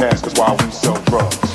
and ask us why we sell drugs.